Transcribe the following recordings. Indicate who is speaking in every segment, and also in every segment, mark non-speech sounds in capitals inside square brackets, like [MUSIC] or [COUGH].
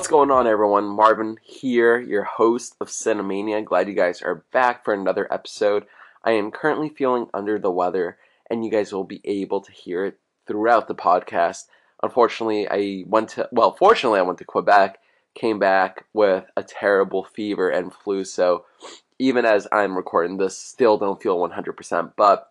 Speaker 1: What's going on, everyone? Marvin here, your host of Cinemania. Glad you guys are back for another episode. I am currently feeling under the weather, and you guys will be able to hear it throughout the podcast. Unfortunately, I went to, well, fortunately, I went to Quebec, came back with a terrible fever and flu, so even as I'm recording this, still don't feel 100%, but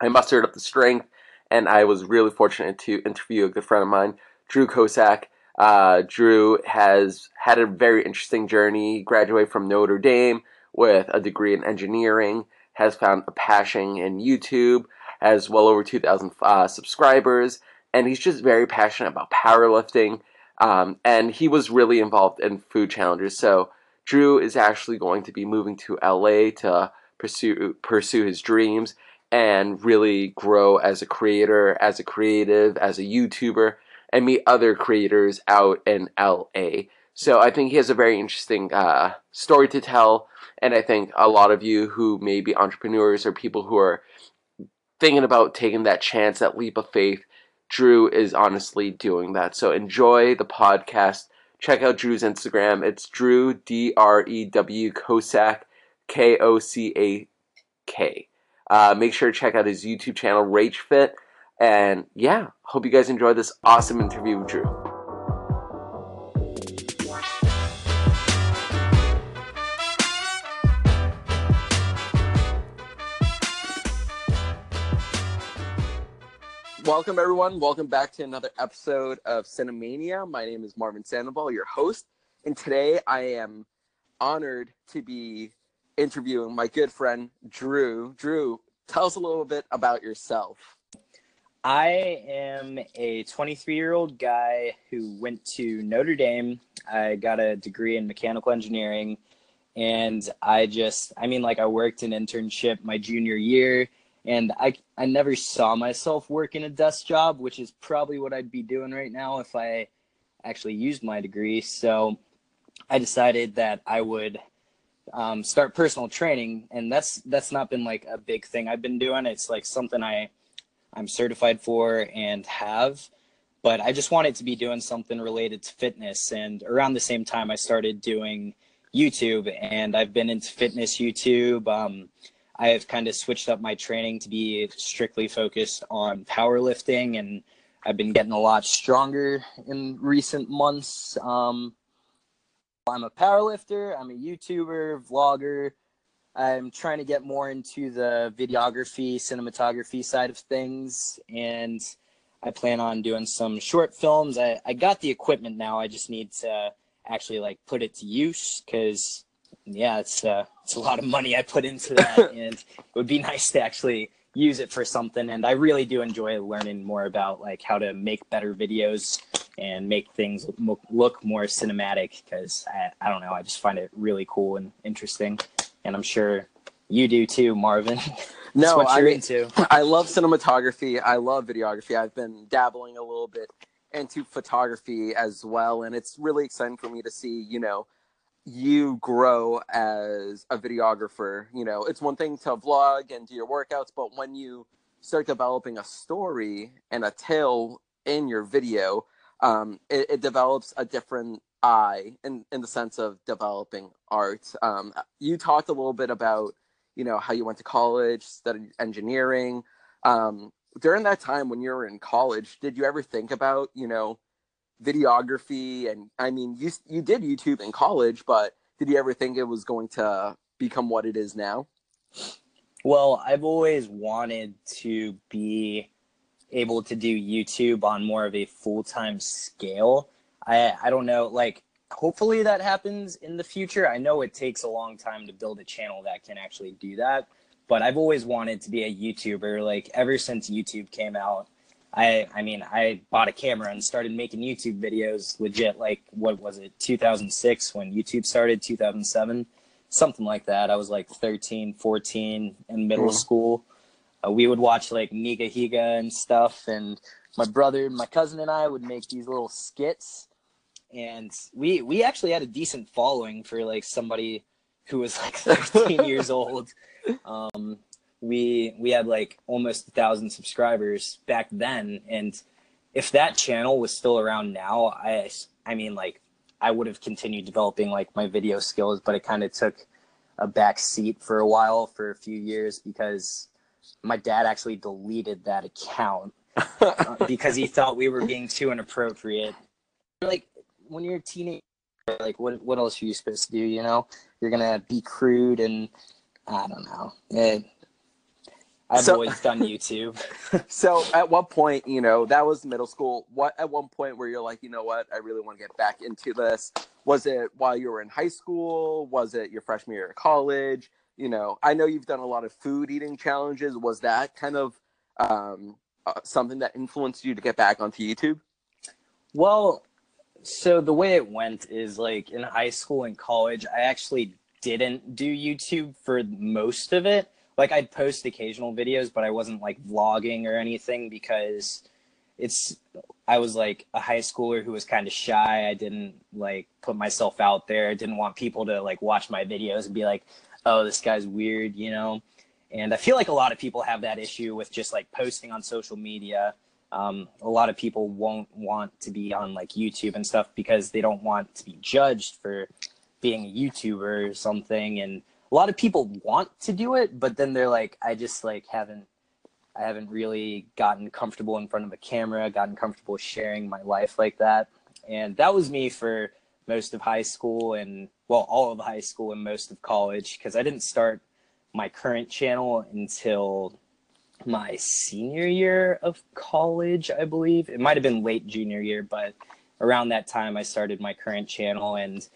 Speaker 1: I mustered up the strength, and I was really fortunate to interview a good friend of mine, Drew Kocak. Uh, Drew has had a very interesting journey. Graduated from Notre Dame with a degree in engineering, has found a passion in YouTube, has well over 2,000 uh, subscribers, and he's just very passionate about powerlifting. Um, and he was really involved in food challenges. So Drew is actually going to be moving to LA to pursue pursue his dreams and really grow as a creator, as a creative, as a YouTuber, and meet other creators out in LA. So I think he has a very interesting uh, story to tell, and I think a lot of you who may be entrepreneurs or people who are thinking about taking that chance, that leap of faith, Drew is honestly doing that. So enjoy the podcast. Check out Drew's Instagram. It's Drew D R E W Kocak K O C A K. Uh, make sure to check out his YouTube channel, Rage Fit. And yeah, hope you guys enjoy this awesome interview with Drew. Welcome, everyone. Welcome back to another episode of Cinemania. My name is Marvin Sandoval, your host. And today I am honored to be interviewing my good friend, Drew. Drew, tell us a little bit about yourself.
Speaker 2: I am a 23 year old guy who went to Notre Dame. I got a degree in mechanical engineering. And I just, I mean, like, I worked an internship my junior year and I I never saw myself working a desk job, which is probably what I'd be doing right now if I actually used my degree. So I decided that I would um, start personal training, and that's that's not been like a big thing I've been doing. It's like something I I'm certified for and have, but I just wanted to be doing something related to fitness. And around the same time, I started doing YouTube, and I've been into fitness YouTube. Um, I have kind of switched up my training to be strictly focused on powerlifting, and I've been getting a lot stronger in recent months. Um, I'm a powerlifter, I'm a YouTuber, vlogger. I'm trying to get more into the videography, cinematography side of things, and I plan on doing some short films. I, I got the equipment now. I just need to actually like put it to use because yeah, it's uh, it's a lot of money I put into that, [LAUGHS] and it would be nice to actually use it for something. And I really do enjoy learning more about like how to make better videos and make things look more cinematic because I, I don't know, I just find it really cool and interesting, and I'm sure you do too, Marvin. [LAUGHS]
Speaker 1: no, I mean, into. I love cinematography. I love videography. I've been dabbling a little bit into photography as well, and it's really exciting for me to see, you know you grow as a videographer. You know, it's one thing to vlog and do your workouts, but when you start developing a story and a tale in your video, um, it, it, develops a different eye in, in the sense of developing art. Um, you talked a little bit about, you know, how you went to college, studied engineering. Um, during that time when you were in college, did you ever think about, you know, videography and I mean you you did YouTube in college, but did you ever think it was going to become what it is now?
Speaker 2: Well, I've always wanted to be able to do YouTube on more of a full-time scale. I I don't know like hopefully that happens in the future. I know it takes a long time to build a channel that can actually do that, but I've always wanted to be a YouTuber like ever since YouTube came out. I I mean I bought a camera and started making YouTube videos legit like what was it 2006 when YouTube started 2007 something like that I was like 13 14 in middle mm. school uh, we would watch like Nigahiga and stuff and my brother my cousin and I would make these little skits and we we actually had a decent following for like somebody who was [LAUGHS] like 13 years old um we we had like almost a thousand subscribers back then and if that channel was still around now i i mean like I would have continued developing like my video skills, but it kind of took a back seat for a while for a few years because my dad actually deleted that account [LAUGHS] uh, because he thought we were being too inappropriate. Like when you're a teenager, like what what else are you supposed to do? You know, you're gonna be crude and I don't know. It, I've
Speaker 3: So-
Speaker 2: always done YouTube. [LAUGHS] [LAUGHS]
Speaker 3: so at what point, you know, that was middle school. What at one point where you're like, you know what, I really want to get back into this. Was it while you were in high school? Was it your freshman year of college? You know, I know you've done a lot of food eating challenges. Was that kind of um, uh, something that influenced you to get back onto YouTube?
Speaker 2: Well, so the way it went is like in high school and college, I actually didn't do YouTube for most of it. Like I'd post occasional videos, but I wasn't like vlogging or anything because it's I was like a high schooler who was kind of shy. I didn't like put myself out there. I didn't want people to like watch my videos and be like, "Oh, this guy's weird," you know. And I feel like a lot of people have that issue with just like posting on social media um, a lot of people won't want to be on like YouTube and stuff because they don't want to be judged for being a YouTuber or something. And a lot of people want to do it, but then they're like, I just like haven't, I haven't really gotten comfortable in front of a camera, gotten comfortable sharing my life like that. And that was me for most of high school and well, all of high school and most of college because I didn't start my current channel until my senior year of college, I believe. It might have been late junior year, but around that time I started my current channel and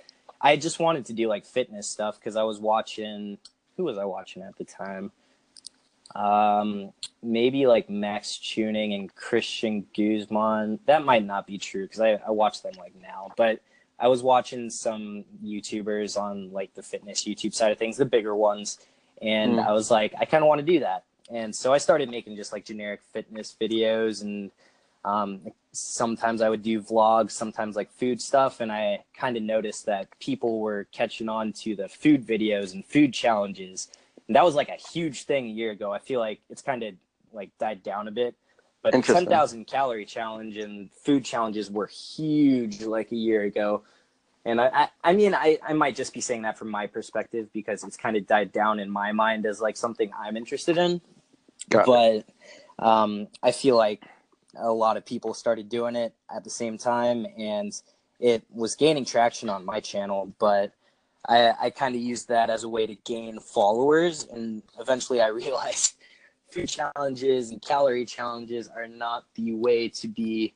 Speaker 2: I just wanted to do like fitness stuff because I was watching who was I watching at the time? Um maybe like Max Tuning and Christian Guzman. That might not be true because I, I watch them like now, but I was watching some YouTubers on like the fitness YouTube side of things, the bigger ones, and
Speaker 3: Mm.
Speaker 2: I was like, I kind of want to do that and so I started making just like generic fitness videos and um, sometimes I would do vlogs, sometimes like food stuff, and I kind of noticed that people were catching on to the food videos and food challenges, and that was like a huge thing a year ago. I feel like it's kind of like died down a bit, but the ten thousand calorie challenge and food challenges were huge like a year ago. And I, I, I mean, I, I might just be saying that from my perspective because it's kind of died down in my mind as like something I'm interested in
Speaker 3: Got
Speaker 2: but um, I feel like a lot of people started doing it at the same time, and it was gaining traction on my channel. But I, I kind of used that as a way to gain followers, and eventually I [LAUGHS] realized food challenges and calorie challenges are not the way to be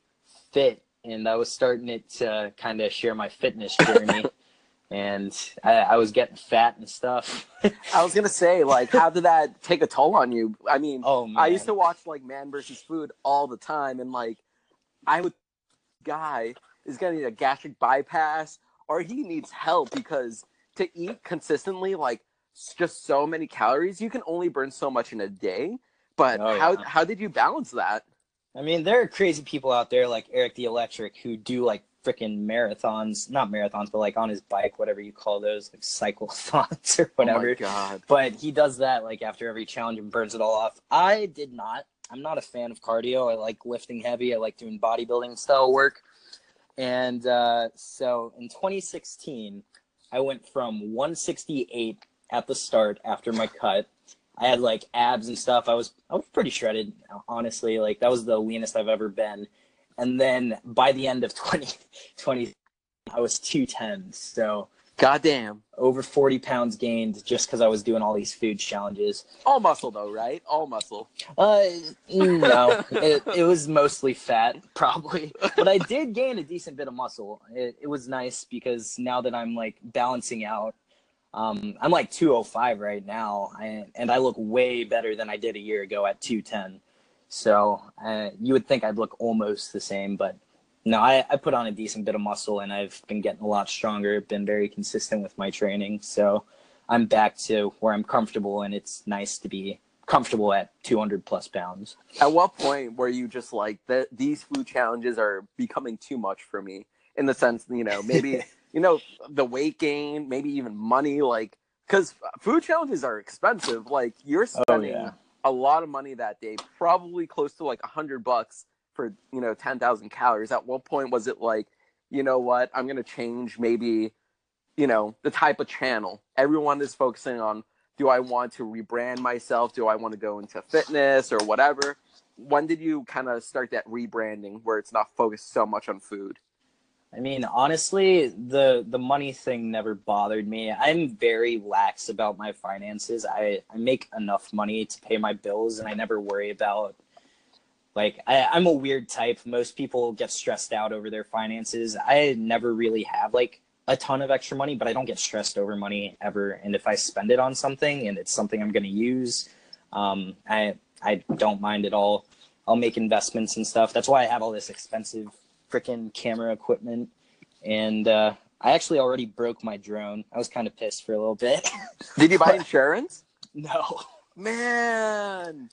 Speaker 2: fit. And I was starting it to kind of share my fitness journey. [LAUGHS] and I, I was getting fat and stuff.
Speaker 3: I was gonna say, like, how did that take a toll on you? I mean,
Speaker 2: oh man.
Speaker 3: I used to watch like Man versus Food all the time, and like, I would guy is gonna need a gastric bypass or he needs help because to eat consistently, like, just so many calories, you can only burn so much in a day. But
Speaker 2: Oh,
Speaker 3: how
Speaker 2: yeah.
Speaker 3: how did you balance that?
Speaker 2: I mean, there are crazy people out there like Eric the Electric who do like freaking marathons, not marathons, but like on his bike, whatever you call those, like cyclothons [LAUGHS] or whatever.
Speaker 3: Oh my god!
Speaker 2: but he does that like after every challenge and burns it all off. I did not. I'm not a fan of cardio. I like lifting heavy. I like doing bodybuilding style work. And uh, so in 2016, I went from 168 at the start after my cut. I had like abs and stuff. I was I was pretty shredded, honestly. Like that was the leanest I've ever been. And then by the end of [LAUGHS] 2020, I was 210. So
Speaker 3: Goddamn!
Speaker 2: over 40 pounds gained just because I was doing all these food challenges.
Speaker 3: All muscle though, right? All muscle.
Speaker 2: Uh, no, [LAUGHS] it, it was mostly fat, probably. But I did gain a decent bit of muscle. It, it was nice because now that I'm like balancing out, um, I'm like 205 right now, I, and I look way better than I did a year ago at 210. So uh, you would think I'd look almost the same, but no, I, I put on a decent bit of muscle and I've been getting a lot stronger, been very consistent with my training. So I'm back to where I'm comfortable and it's nice to be comfortable at 200 plus pounds.
Speaker 3: At what point were you just like that? These food challenges are becoming too much for me. In the sense, you know, maybe [LAUGHS] you know the weight gain, maybe even money, like because food challenges are expensive. Like you're spending
Speaker 2: yeah.
Speaker 3: A lot of money that day, probably close to like a hundred bucks for you know ten thousand calories. At what point was it like you know what, I'm gonna change maybe, you know, the type of channel. Everyone is focusing on do I want to rebrand myself? Do I want to go into fitness or whatever? When did you kind of start that rebranding where it's not focused so much on food?
Speaker 2: I mean, honestly, the the money thing never bothered me. I'm very lax about my finances. I, I make enough money to pay my bills and I never worry about like I, I'm a weird type. Most people get stressed out over their finances. I never really have like a ton of extra money, but I don't get stressed over money ever. And if I spend it on something and it's something I'm gonna use, um, I I don't mind at all. I'll make investments and stuff. That's why I have all this expensive freaking camera equipment. And uh, I actually already broke my drone. I was kind of pissed for a little bit. [LAUGHS]
Speaker 3: Did you buy insurance? [LAUGHS]
Speaker 2: no.
Speaker 3: Man.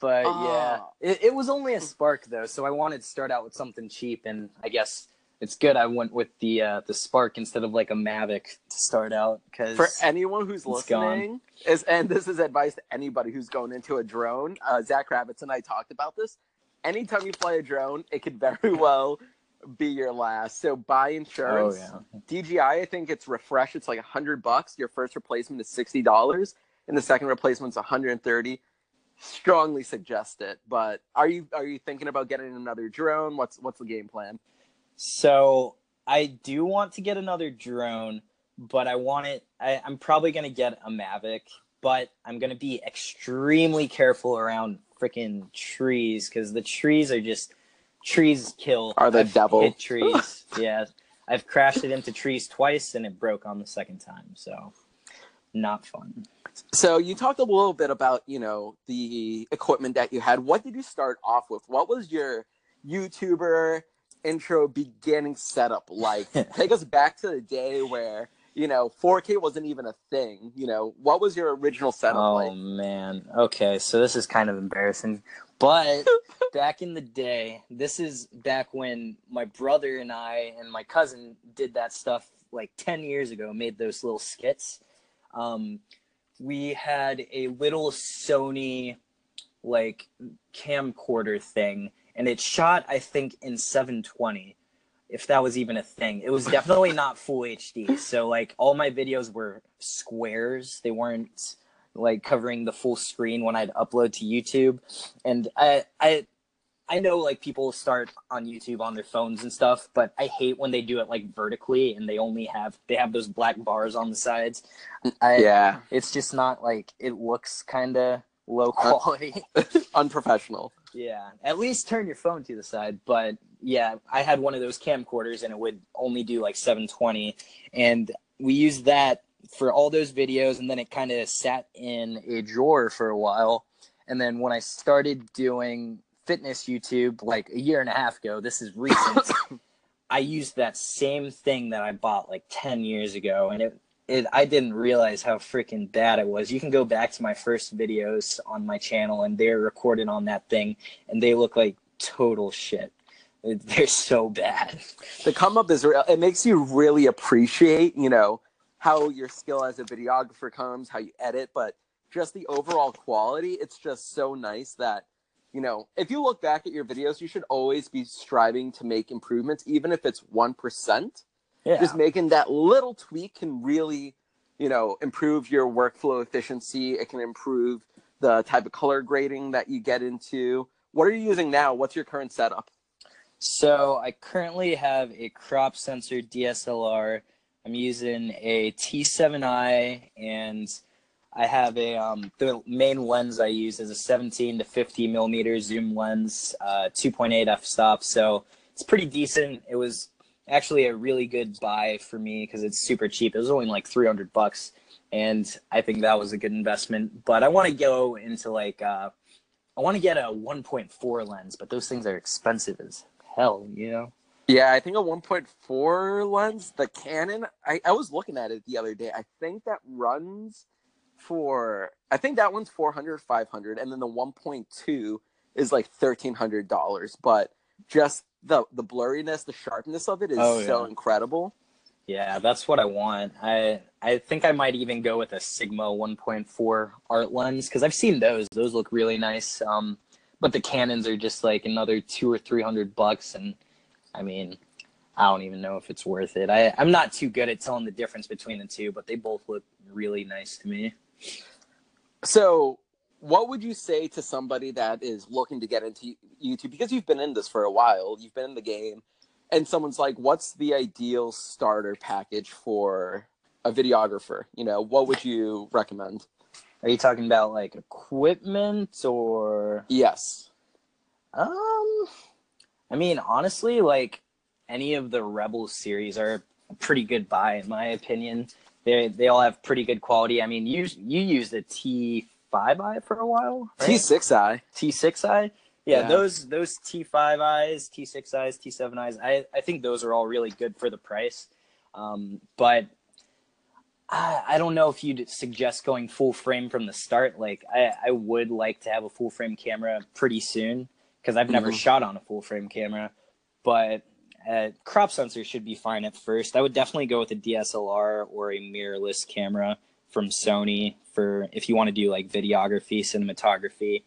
Speaker 2: But
Speaker 3: Ah.
Speaker 2: yeah, it, it was only a spark though, so I wanted to start out with something cheap, and I guess it's good I went with the uh, the spark instead of like a Mavic to start out. Because
Speaker 3: For anyone who's
Speaker 2: gone.
Speaker 3: listening, is and this is advice to anybody who's going into a drone. Uh, Zach Kravitz and I talked about this. Anytime you fly a drone, it could very [LAUGHS] well be your last. So buy
Speaker 2: oh
Speaker 3: insurance.
Speaker 2: yeah,
Speaker 3: DJI, I think it's refresh. It's like a hundred bucks. Your first replacement is sixty dollars, and the second replacement's one hundred and thirty. Strongly suggest it. But are you are you thinking about getting another drone? What's what's the game plan?
Speaker 2: So I do want to get another drone, but I want it. I, I'm probably gonna get a Mavic, but I'm gonna be extremely careful around freaking trees because the trees are just trees kill.
Speaker 3: Are the
Speaker 2: I've
Speaker 3: devil.
Speaker 2: Hit trees. [LAUGHS] yeah, I've crashed it into trees twice and it broke on the second time. So not fun.
Speaker 3: So you talked a little bit about you know the equipment that you had. What did you start off with? What was your YouTuber intro beginning setup like? [LAUGHS] Take us back to the day where you know 4K wasn't even a thing. You know what was your original setup like?
Speaker 2: Oh
Speaker 3: like?
Speaker 2: man. Okay, so this is kind of embarrassing. But [LAUGHS] back in the day, this is back when my brother and I and my cousin did that stuff like 10 years ago, made those little skits. Um, we had a little Sony like camcorder thing and it shot I think in 720 if that was even a thing. It was [LAUGHS] definitely not full HD. So like all my videos were squares. They weren't like covering the full screen when I'd upload to YouTube. And I I I know like people start on YouTube on their phones and stuff, but I hate when they do it like vertically and they only have they have those black bars on the sides. I,
Speaker 3: Yeah,
Speaker 2: It's just not like it looks kind of low quality. [LAUGHS]
Speaker 3: unprofessional.
Speaker 2: Yeah, at least turn your phone to the side. But yeah, I had one of those camcorders and it would only do like 720. And we used that for all those videos. And then it kind of sat in a drawer for a while. And then when I started doing fitness YouTube like a year and a half ago, this is recent, [COUGHS] I used that same thing that I bought like 10 years ago. And it, it, I didn't realize how freaking bad it was. You can go back to my first videos on my channel, and they're recorded on that thing, and they look like total shit. They're so bad.
Speaker 3: the come up is real. It makes you really appreciate, you know, how your skill as a videographer comes, how you edit, but just the overall quality. It's just so nice that, you know, if you look back at your videos, you should always be striving to make improvements, even if it's 1%.
Speaker 2: Yeah.
Speaker 3: Just making that little tweak can really, you know, improve your workflow efficiency. It can improve the type of color grading that you get into. What are you using now? What's your current setup?
Speaker 2: So I currently have a crop sensor DSLR. I'm using a T7i, and I have a um, the main lens I use is a 17 to 50 millimeter zoom lens, uh, 2.8 f-stop. So it's pretty decent. It was actually a really good buy for me because it's super cheap. It was only like 300 bucks, and I think that was a good investment. But I want to go into like uh, I want to get a 1.4 lens, but those things are expensive as hell, you know.
Speaker 3: Yeah, I think a 1.4 lens, the Canon, I, I was looking at it the other day. I think that runs for, I think that one's 400, 500, and then the 1.2 is like $1,300. But just the, the blurriness, the sharpness of it is
Speaker 2: Oh,
Speaker 3: so
Speaker 2: yeah.
Speaker 3: incredible.
Speaker 2: Yeah, that's what I want. I I think I might even go with a Sigma 1.4 art lens because I've seen those. Those look really nice. Um, but the Canons are just like another two or three hundred bucks, and I mean, I don't even know if it's worth it. I, I'm not too good at telling the difference between the two, but they both look really nice to me.
Speaker 3: So, what would you say to somebody that is looking to get into YouTube because you've been in this for a while, you've been in the game, and someone's like, "What's the ideal starter package for a videographer?" You know, what would you recommend?
Speaker 2: Are you talking about like equipment or
Speaker 3: Yes.
Speaker 2: um I mean honestly like any of the Rebel series are a pretty good buy in my opinion. They they all have pretty good quality. I mean you you used a T5i for a while, right?
Speaker 3: T6i.
Speaker 2: T6i. Yeah,
Speaker 3: Yeah.
Speaker 2: those those T5i's, T6i's, T7i's. I I think those are all really good for the price. Um, but I, I don't know if you'd suggest going full frame from the start. Like I, I would like to have a full frame camera pretty soon because I've never
Speaker 3: Mhm.
Speaker 2: shot on a full frame camera. But uh, crop sensor should be fine at first. I would definitely go with a DSLR or a mirrorless camera from Sony for if you want to do like videography, cinematography.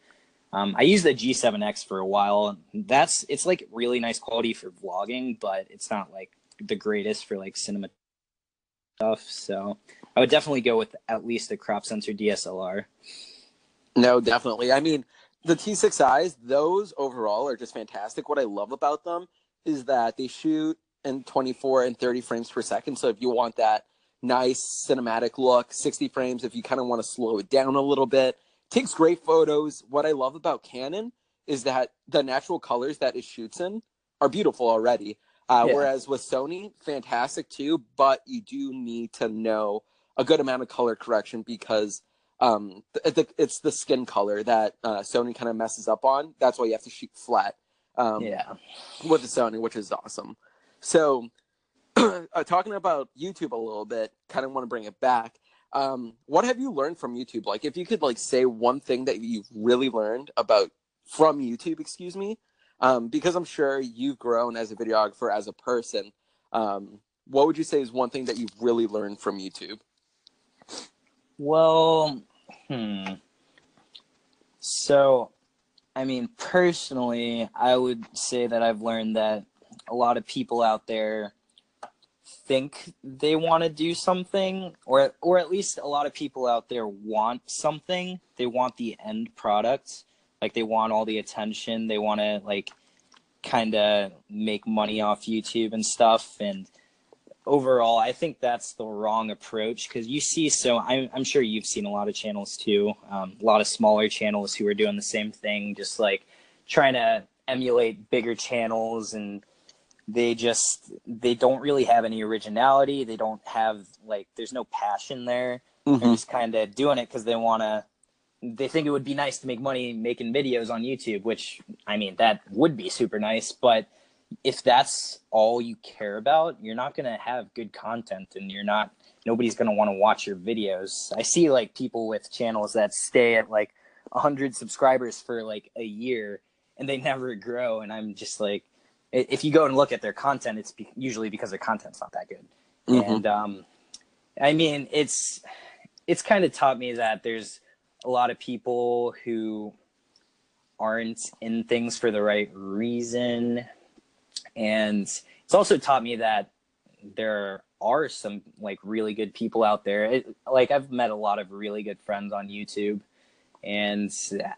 Speaker 2: Um, I used the G7X for a while. That's it's like really nice quality for vlogging, but it's not like the greatest for like cinema stuff. So I would definitely go with at least a crop sensor DSLR.
Speaker 3: No, definitely. I mean, the T6Is, those overall are just fantastic. What I love about them is that they shoot in 24 and 30 frames per second. So if you want that nice cinematic look, 60 frames, if you kind of want to slow it down a little bit, takes great photos. What I love about Canon is that the natural colors that it shoots in are beautiful already. Uh,
Speaker 2: Yeah.
Speaker 3: Whereas with Sony, fantastic too, but you do need to know a good amount of color correction because um, th- the, it's the skin color that uh, Sony kind of messes up on. That's why you have to shoot flat um,
Speaker 2: Yeah.
Speaker 3: with the Sony, which is awesome. So, [CLEARS THROAT] uh, talking about YouTube a little bit, kind of want to bring it back. Um, what have you learned from YouTube? Like, if you could like say one thing that you've really learned about from YouTube, excuse me, um, because I'm sure you've grown as a videographer, as a person. Um, what would you say is one thing that you've really learned from YouTube?
Speaker 2: Well, hmm. So, I mean, personally, I would say that I've learned that a lot of people out there think they want to do something or or at least a lot of people out there want something. They want the end product. Like they want all the attention. They want to like kind of make money off YouTube and stuff and overall, I think that's the wrong approach because you see, so I'm, I'm sure you've seen a lot of channels too, um, a lot of smaller channels who are doing the same thing, just like trying to emulate bigger channels and they just they don't really have any originality they don't have like there's no passion there. They're just kind of doing it because they want to they think it would be nice to make money making videos on youtube which i mean that would be super nice but if that's all you care about you're not going to have good content and you're not nobody's going to want to watch your videos. I see like people with channels that stay at like 100 subscribers for like a year and they [LAUGHS] never grow and i'm just like if you go and look at their content it's be- usually because their content's not that good.
Speaker 3: Mhm.
Speaker 2: and um i mean it's it's kind of taught me that there's a lot of people who aren't in things for the right reason and it's also taught me that there are some like really good people out there. It, like i've met a lot of really good friends on youtube and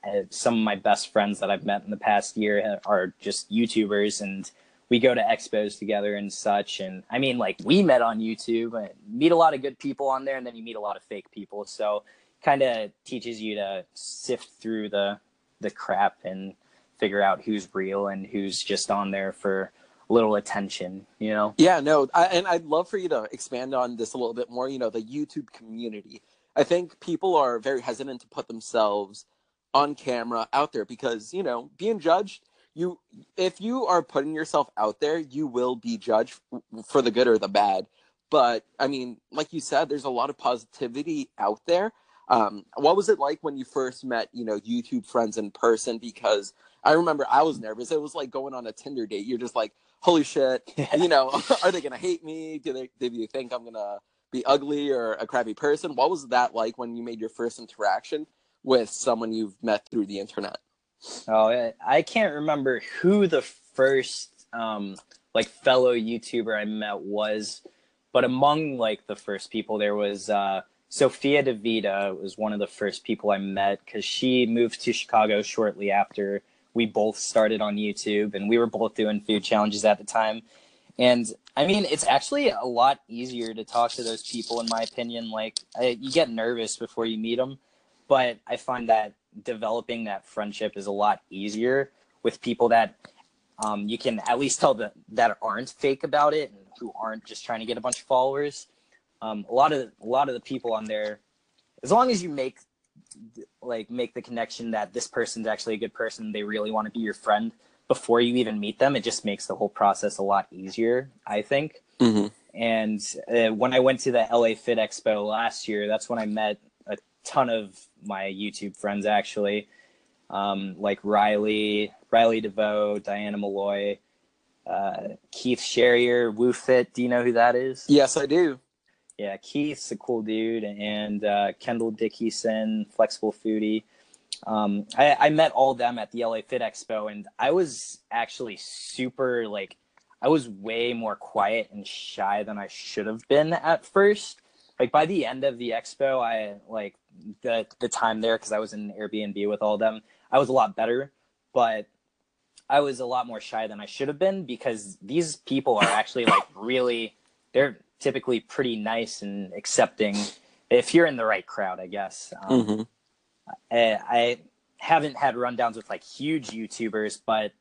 Speaker 2: uh, some of my best friends that i've met in the past year are just youtubers and we go to expos together and such. And i mean like we met on youtube and meet a lot of good people on there and then you meet a lot of fake people. So kind of teaches you to sift through the the crap and figure out who's real and who's just on there for little attention you know
Speaker 3: Yeah, no, I, and I'd love for you to expand on this a little bit more. You know, the YouTube community. I think people are very hesitant to put themselves on camera out there because you know being judged. You, if you are putting yourself out there, you will be judged for the good or the bad. But I mean, like you said, there's a lot of positivity out there. Um, what was it like when you first met, you know, YouTube friends in person? Because I remember I was nervous. It was like going on a Tinder date. You're just like, holy shit, [LAUGHS] you know, [LAUGHS] are they gonna hate me? Do they do you think I'm gonna be ugly or a crappy person? What was that like when you made your first interaction with someone you've met through the internet?
Speaker 2: Oh, I- I can't remember who the first um, like fellow YouTuber I met was, but among like the first people there was uh, Sophia DeVita was one of the first people I met because she moved to Chicago shortly after we both started on YouTube and we were both doing food challenges at the time. And I mean, it's actually a lot easier to talk to those people, in my opinion. Like, I, you get nervous before you meet them, but I find that developing that friendship is a lot easier with people that um, you can at least tell that that aren't fake about it and who aren't just trying to get a bunch of followers. Um, a lot of a lot of the people on there, as long as you make like make the connection that this person's actually a good person, they really want to be your friend before you even meet them, it just makes the whole process a lot easier. I think.
Speaker 1: Mm-hmm.
Speaker 2: And uh, when I went to the LA Fit Expo last year, that's when I met a ton of my YouTube friends actually, um, like Riley, Riley DeVoe, Diana Malloy, uh, Keith Sherrier, WooFit. Do you know who that is?
Speaker 3: Yes, I do.
Speaker 2: Yeah, Keith's a cool dude, and uh, Kendall Dickinson, Flexible Foodie. Um, I, I met all of them at the LA Fit Expo, and I was actually super like, I was way more quiet and shy than I should have been at first. Like by the end of the expo, I like the the time there because I was in Airbnb with all of them. I was a lot better, but I was a lot more shy than I should have been because these people are actually like really they're typically pretty nice and accepting if you're in the right crowd, I guess. Um,
Speaker 1: Mm-hmm.
Speaker 2: I, I haven't had rundowns with like huge YouTubers, but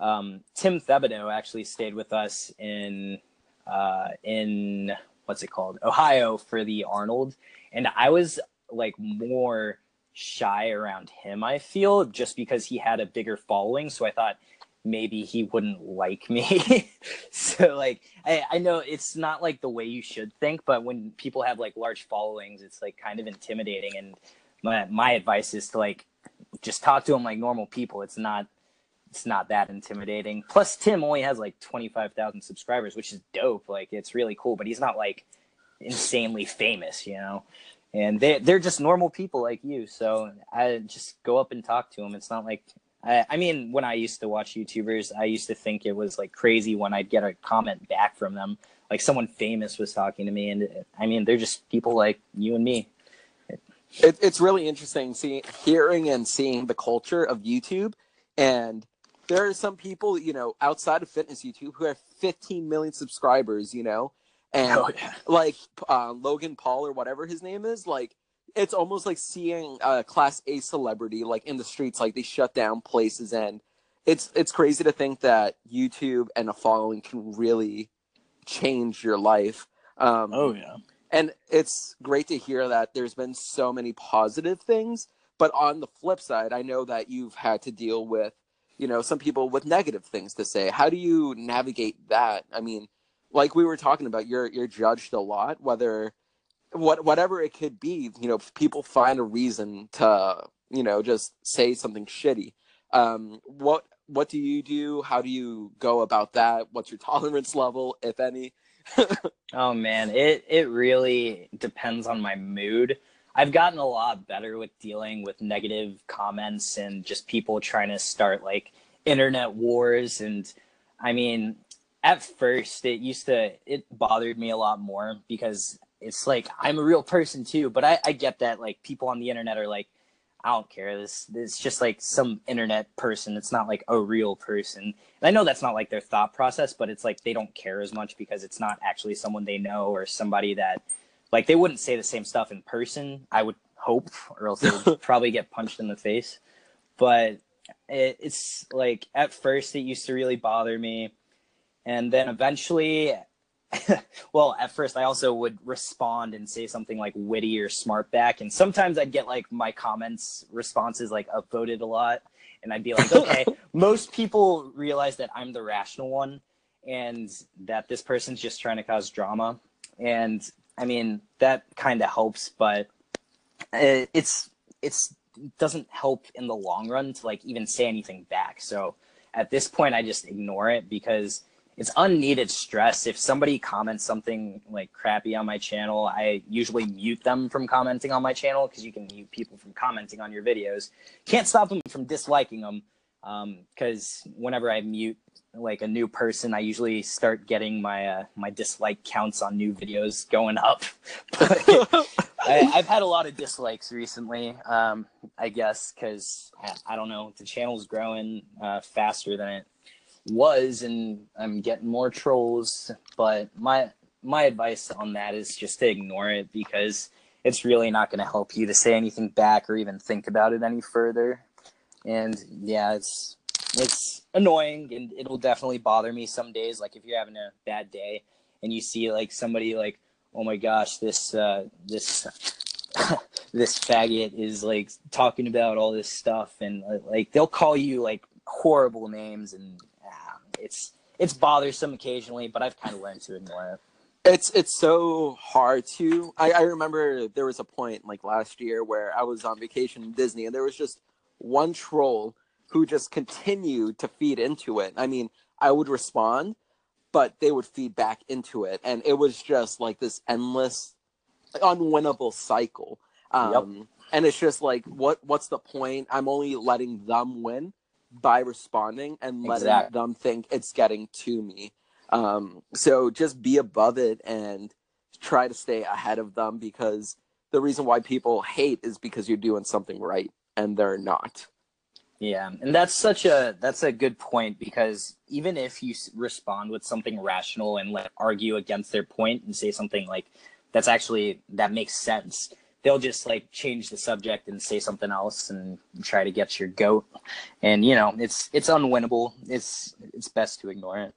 Speaker 2: um, Tim Thibodeau actually stayed with us in uh, in what's it called Ohio for the Arnold, and I was like more shy around him. I feel just because he had a bigger following, so I thought maybe he wouldn't like me. [LAUGHS] so like I, I know it's not like the way you should think, but when people have like large followings, it's like kind of intimidating. And my my advice is to like just talk to them like normal people. It's not it's not that intimidating. Plus Tim only has like twenty five thousand subscribers, which is dope. Like it's really cool, but he's not like insanely famous, you know. And they they're just normal people like you. So I just go up and talk to them. It's not like I, I mean, when I used to watch YouTubers, I used to think it was like crazy when I'd get a comment back from them, like someone famous was talking to me, and I mean, they're just people like you and me.
Speaker 3: It, it's really interesting seeing, hearing, and seeing the culture of YouTube. And there are some people, you know, outside of fitness YouTube who have 15 million subscribers, you know, and
Speaker 2: Oh yeah,
Speaker 3: like uh, Logan Paul or whatever his name is, like it's almost like seeing a class A celebrity like in the streets, like they shut down places, and it's it's crazy to think that YouTube and a following can really change your life. Um,
Speaker 2: oh yeah,
Speaker 3: and it's great to hear that there's been so many positive things but on the flip side i know that you've had to deal with you know some people with negative things to say. How do you navigate that? I mean like we were talking about you're you're judged a lot whether what whatever it could be you know people find a reason to you know just say something shitty um what what do you do? How do you go about that? What's your [LAUGHS] tolerance level if any? [LAUGHS]
Speaker 2: Oh man, it it really depends on my mood. I've gotten a lot better with dealing with negative comments and just people trying to start like internet wars and I mean at first it used to it bothered me a lot more because it's like I'm a real person too, but I, I get that like people on the internet are like I don't care. This this just like some internet person. It's not like a real person. And I know that's not like their thought process, but it's like they don't care as much because it's not actually someone they know or somebody that like they wouldn't say the same stuff in person. I would hope, or else they would [LAUGHS] probably get punched in the face. But it, it's like at first it used to really bother me, and then eventually [LAUGHS] well, at first I also would respond and say something like witty or smart back, and sometimes I'd get like my comments responses like upvoted a lot, and I'd be like, [LAUGHS] okay, most people realize that I'm the rational one, and that this person's just trying to cause drama, and I mean that kind of helps, but it, it's it's doesn't help in the long run to like even say anything back. So at this point, I just ignore it because it's unneeded stress. If somebody comments something like crappy on my channel, I usually mute them from commenting on my channel because you can mute people from commenting on your videos. Can't stop them from disliking them, because um, whenever I mute like a new person, I usually start getting my uh, my dislike counts on new videos going up. [LAUGHS] I, have had a lot of dislikes recently, um, I guess, because I, I, don't know, the channel's growing uh, faster than it was, and I'm getting more trolls. But my my advice on that is just to ignore it because it's really not going to help you to say anything back or even think about it any further. And yeah, it's it's annoying and it'll definitely bother me some days. Like if you're having a bad day and you see like somebody like, oh my gosh, this uh, this [LAUGHS] this faggot is like talking about all this stuff and uh, like they'll call you like horrible names and it's it's bothersome occasionally, but I've kind of learned to ignore it.
Speaker 3: It's it's so hard to. I, I remember there was a point like last year where I was on vacation in Disney and there was just one troll who just continued to feed into it. I mean, I would respond, but they would feed back into it, and it was just like this endless, unwinnable cycle. Um, yep. And it's just like, what? What's the point? I'm only letting them win by responding and letting exactly. them think it's getting to me. Um, so just be above it and try to stay ahead of them because the reason why people hate is because you're doing something right and they're not.
Speaker 2: Yeah, and that's such a that's a good point because even if you respond with something rational and like argue against their point and say something like that's actually that makes sense, they'll just like change the subject and say something else and try to get your goat. And you know, it's it's unwinnable. It's it's best to ignore it.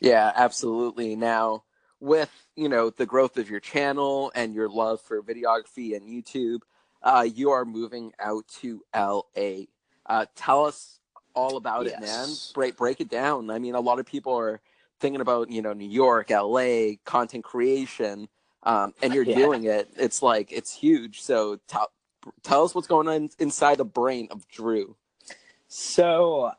Speaker 3: Yeah, absolutely. Now, with, you know, the growth of your channel and your love for videography and YouTube, uh, you are moving out to LA uh, tell us all about yes. it, man. Break break it down. I mean, a lot of people are thinking about you know New York, LA, content creation, um, and you're [LAUGHS] yeah. doing it. It's like it's huge. So tell tell us what's going on inside the brain of Drew.
Speaker 2: So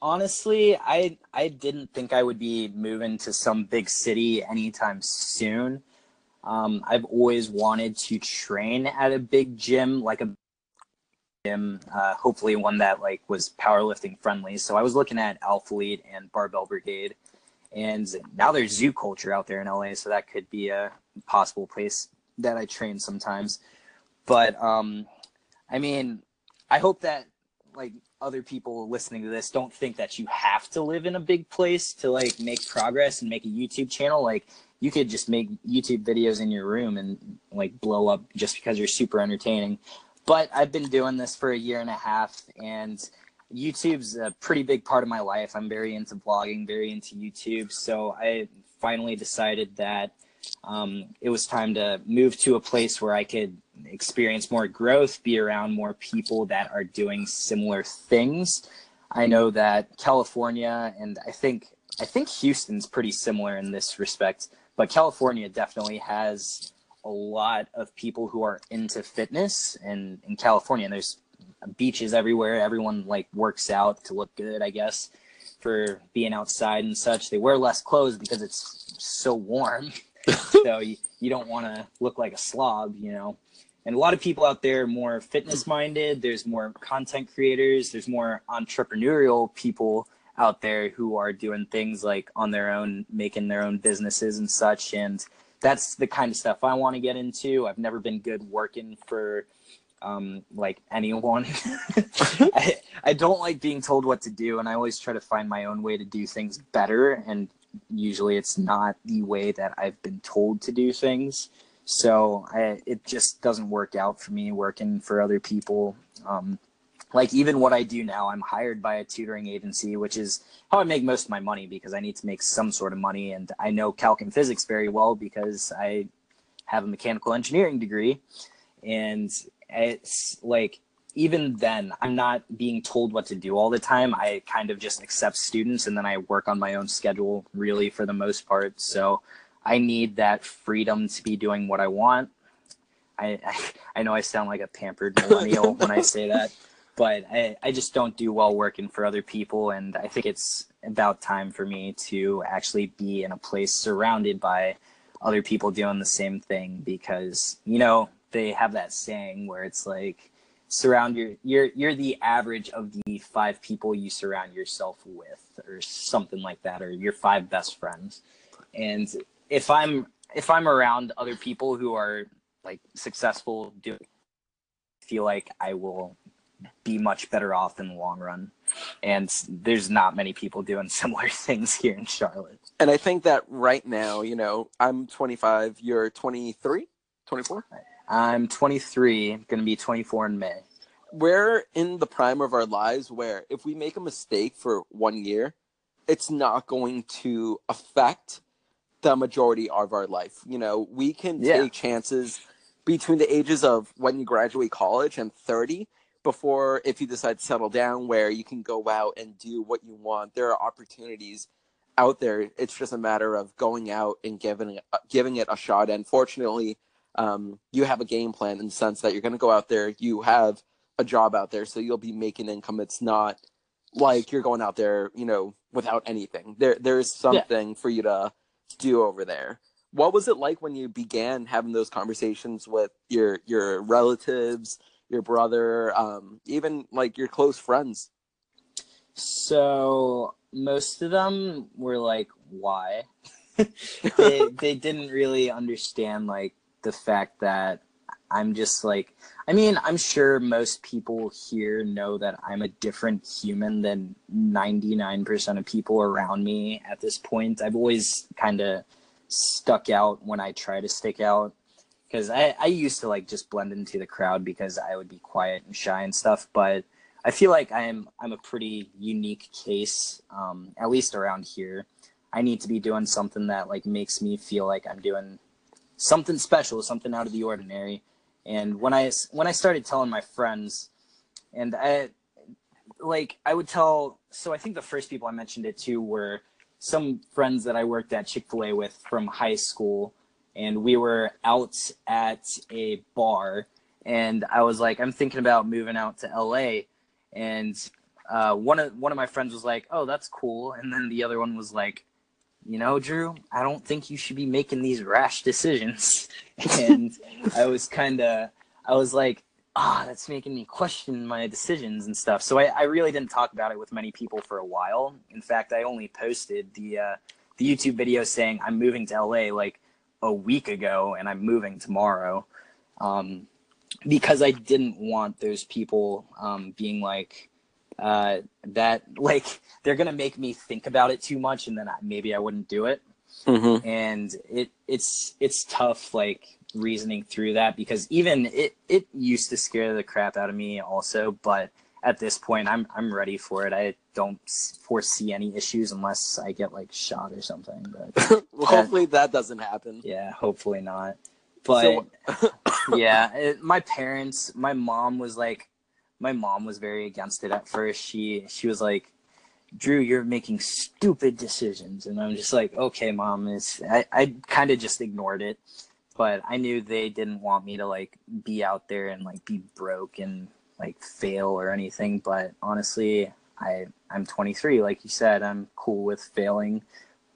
Speaker 2: honestly, I I didn't think I would be moving to some big city anytime soon. Um, I've always wanted to train at a big gym, like a gym, uh, hopefully one that like was powerlifting friendly. So I was looking at Alphalete and Barbell Brigade, and now there's Zoo Culture out there in LA, so that could be a possible place that I train sometimes. But um, I mean, I hope that like other people listening to this don't think that you have to live in a big place to like make progress and make a YouTube channel. Like you could just make YouTube videos in your room and like blow up just because you're super entertaining. But I've been doing this for a year and a half, and YouTube's a pretty big part of my life. I'm very into vlogging, very into YouTube. So I finally decided that um, it was time to move to a place where I could experience more growth, be around more people that are doing similar things. I know that California and I think I think Houston's pretty similar in this respect, but California definitely has a lot of people who are into fitness and in California there's beaches everywhere. Everyone like works out to look good, I guess, for being outside and such. They wear less clothes because it's so warm. [LAUGHS] [LAUGHS] so you, you don't want to look like a slob, you know. And a lot of people out there more fitness minded. There's more content creators. There's more entrepreneurial people out there who are doing things like on their own, making their own businesses and such. And that's the kind of stuff I want to get into. I've never been good working for um, like anyone. [LAUGHS] I, I don't like being told what to do, and I always try to find my own way to do things better. And usually, it's not the way that I've been told to do things. So I, it just doesn't work out for me working for other people. Um, like even what I do now, I'm hired by a tutoring agency, which is how I make most of my money because I need to make some sort of money. And I know calc and physics very well because I have a mechanical engineering degree. And it's like, even then, I'm not being told what to do all the time. I kind of just accept students and then I work on my own schedule, really, for the most part. So I need that freedom to be doing what I want. I, I, [LAUGHS] I know I sound like a pampered millennial when I say that [LAUGHS] but I, I just don't do well working for other people and i think it's about time for me to actually be in a place surrounded by other people doing the same thing because you know they have that saying where it's like surround your you're you're the average of the five people you surround yourself with, or something like that, or your five best friends. And if I'm if I'm around other people who are like successful, do feel like I will be much better off in the long run. And there's not many people doing [LAUGHS] similar things here in Charlotte.
Speaker 3: And I think that right now, you know, I'm 25, you're 23, 24?
Speaker 2: I'm 23, going to be 24 in May.
Speaker 3: We're in the prime of our lives where if we make a mistake for one year, it's not going to affect the majority of our life. You know, we can
Speaker 2: Yeah.
Speaker 3: take chances between the ages of when you graduate college and 30 before if you decide to settle down where you can go out and do what you want. There are opportunities out there. It's just a matter of going out and giving it, giving it a shot. And fortunately, um, you have a game plan in the sense that you're going to go out there. You have a job out there, so you'll be making income. It's not like you're going out there, you know, without anything. There, there's something for you to do over there. What was it like when you began having those conversations with your your relatives, your brother, um, even like your close friends?
Speaker 2: So most of them were like, "Why?" [LAUGHS] they they didn't really understand like the fact that I'm just like. I mean, I'm sure most people here know that I'm a different human than 99% of people around me at this point. I've always kind of stuck out when I try to stick out because I, I used to like just blend into the crowd because I would be quiet and shy and stuff. But I feel like I'm I'm a pretty unique case, um, at least around here. I need to be doing something that like makes me feel like I'm doing something special, something out of the ordinary. And when I when I started telling my friends, and I like I would tell. So I think the first people I mentioned it to were some friends that I worked at Chick Fil A with from high school, and we were out at a bar, and I was like, I'm thinking about moving out to LA, and uh, one of one of my friends was like, "Oh, that's cool," and then the other one was like, "You know, Drew, I don't think you should be making these rash decisions." [LAUGHS] and I was kind of, I was like, "Ah, that's making me question my decisions and stuff." So I, I really didn't talk about it with many people for a while. In fact, I only posted the uh, the YouTube video saying I'm moving to LA like a week ago, and I'm moving tomorrow. Um, because I didn't want those people um, being like uh, that, [LAUGHS] like they're gonna make me think about it too much, and then I, maybe I wouldn't do it.
Speaker 3: Mm-hmm.
Speaker 2: And it it's it's tough, like reasoning through that because even it it used to scare the crap out of me also, but at this point, I'm I'm ready for it. I don't foresee any issues unless I get like shot or something. But [LAUGHS]
Speaker 3: well, hopefully that doesn't happen.
Speaker 2: yeah, hopefully not. But
Speaker 3: So- [LAUGHS]
Speaker 2: yeah, it, my parents, my mom was like, my mom was very against it at first. She she was like, Drew, you're making stupid decisions, and I'm just like, okay, mom. It's I I kind of just ignored it, but I knew they didn't want me to like be out there and like be broke and like fail or anything. But honestly, I I'm 23, like you said, I'm cool with failing,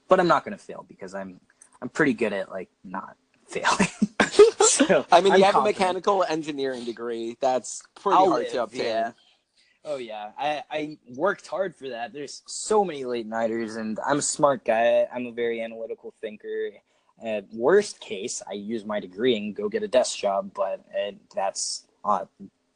Speaker 2: but I'm not gonna fail because I'm I'm pretty good at like not failing. [LAUGHS] So,
Speaker 3: I mean,
Speaker 2: I'm
Speaker 3: you have
Speaker 2: confident.
Speaker 3: a mechanical engineering degree. That's pretty
Speaker 2: I'll
Speaker 3: hard
Speaker 2: live,
Speaker 3: to obtain.
Speaker 2: yeah. Oh yeah, I I worked hard for that. There's so many late nighters, and I'm a smart guy. I'm a very analytical thinker. At worst case, I use my degree and go get a desk job, but uh, that's uh,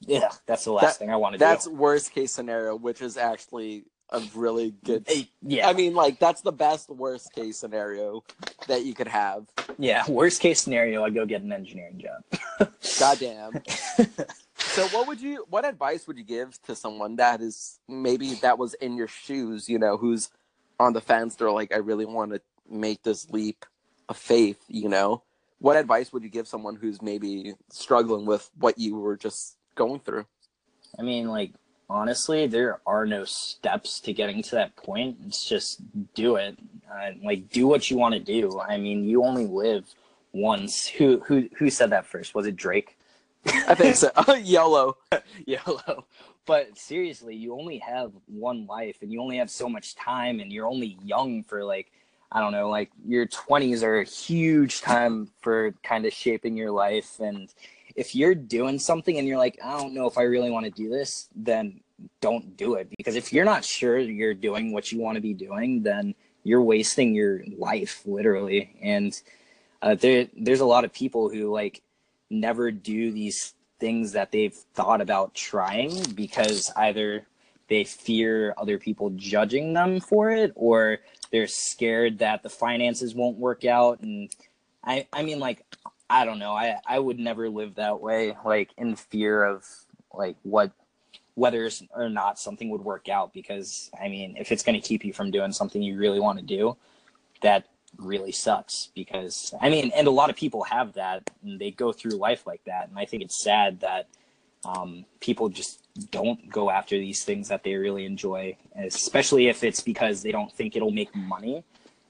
Speaker 2: yeah, that's the last
Speaker 3: That-
Speaker 2: thing I want to do.
Speaker 3: That's worst case scenario, which is actually a really good.
Speaker 2: Yeah,
Speaker 3: I mean, like that's the best worst case scenario that you could have.
Speaker 2: yeah. Worst case scenario, I'd go get an engineering job. [LAUGHS]
Speaker 3: Goddamn. [LAUGHS] so, what would you? What advice would you give to someone that is maybe that was in your shoes? You know, who's on the fence? They're like, I really want to make this leap of faith. You know, what advice would you give someone who's maybe struggling with what you were just going through?
Speaker 2: I mean, like honestly, there are no steps to getting to that point. It's just do it. Uh, like do what you want to do. I mean, you only live once. [LAUGHS] Who who who said that first? Was it Drake?
Speaker 3: I think so. [LAUGHS] [LAUGHS] YOLO,
Speaker 2: YOLO. But seriously, you only have one life, and you only have so much time, and you're only young for like. I don't know, like your 20s are a huge time for kind of shaping your life. And if you're doing something and you're like, I don't know if I really want to do this, then don't do it because if you're not sure you're doing what you want to be doing, then you're wasting your life literally. And uh, there, there's a lot of people who like never do these things that they've thought about trying because either they fear other people judging them for it or they're scared that the finances won't work out and i i mean like i don't know i i would never live that way like in fear of like what whether or not something would work out because i mean if it's going to keep you from doing something you really want to do that really sucks because i mean and a lot of people have that and they go through life like that and i think it's sad that um, people just don't go after these things that they really enjoy, especially if it's because they don't think it'll make money.